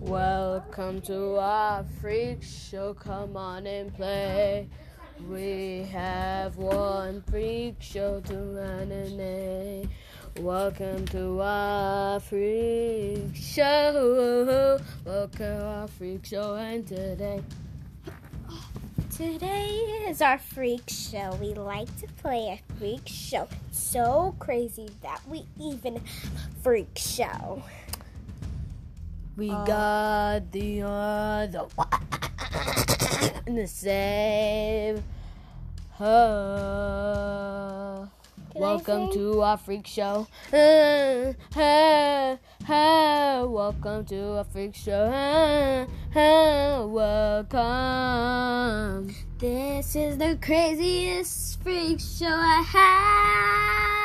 Welcome to our freak show. Come on and play. We have one freak show to animate. Welcome to our freak show. Welcome to our freak show, and today. Today is our freak show. We like to play a freak show. So crazy that we even a freak show. We Uh. got the other one to save her. Can Welcome to our freak show. Uh, uh, uh, welcome to our freak show. Uh, uh, welcome. This is the craziest freak show I have.